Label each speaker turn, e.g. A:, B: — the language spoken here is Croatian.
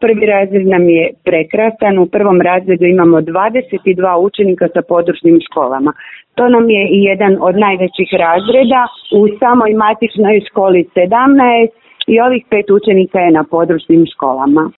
A: Prvi razred nam je prekrasan, u prvom razredu imamo 22 učenika sa područnim školama. To nam je i jedan od najvećih razreda, u samoj matičnoj školi 17 i ovih pet učenika je na područnim školama.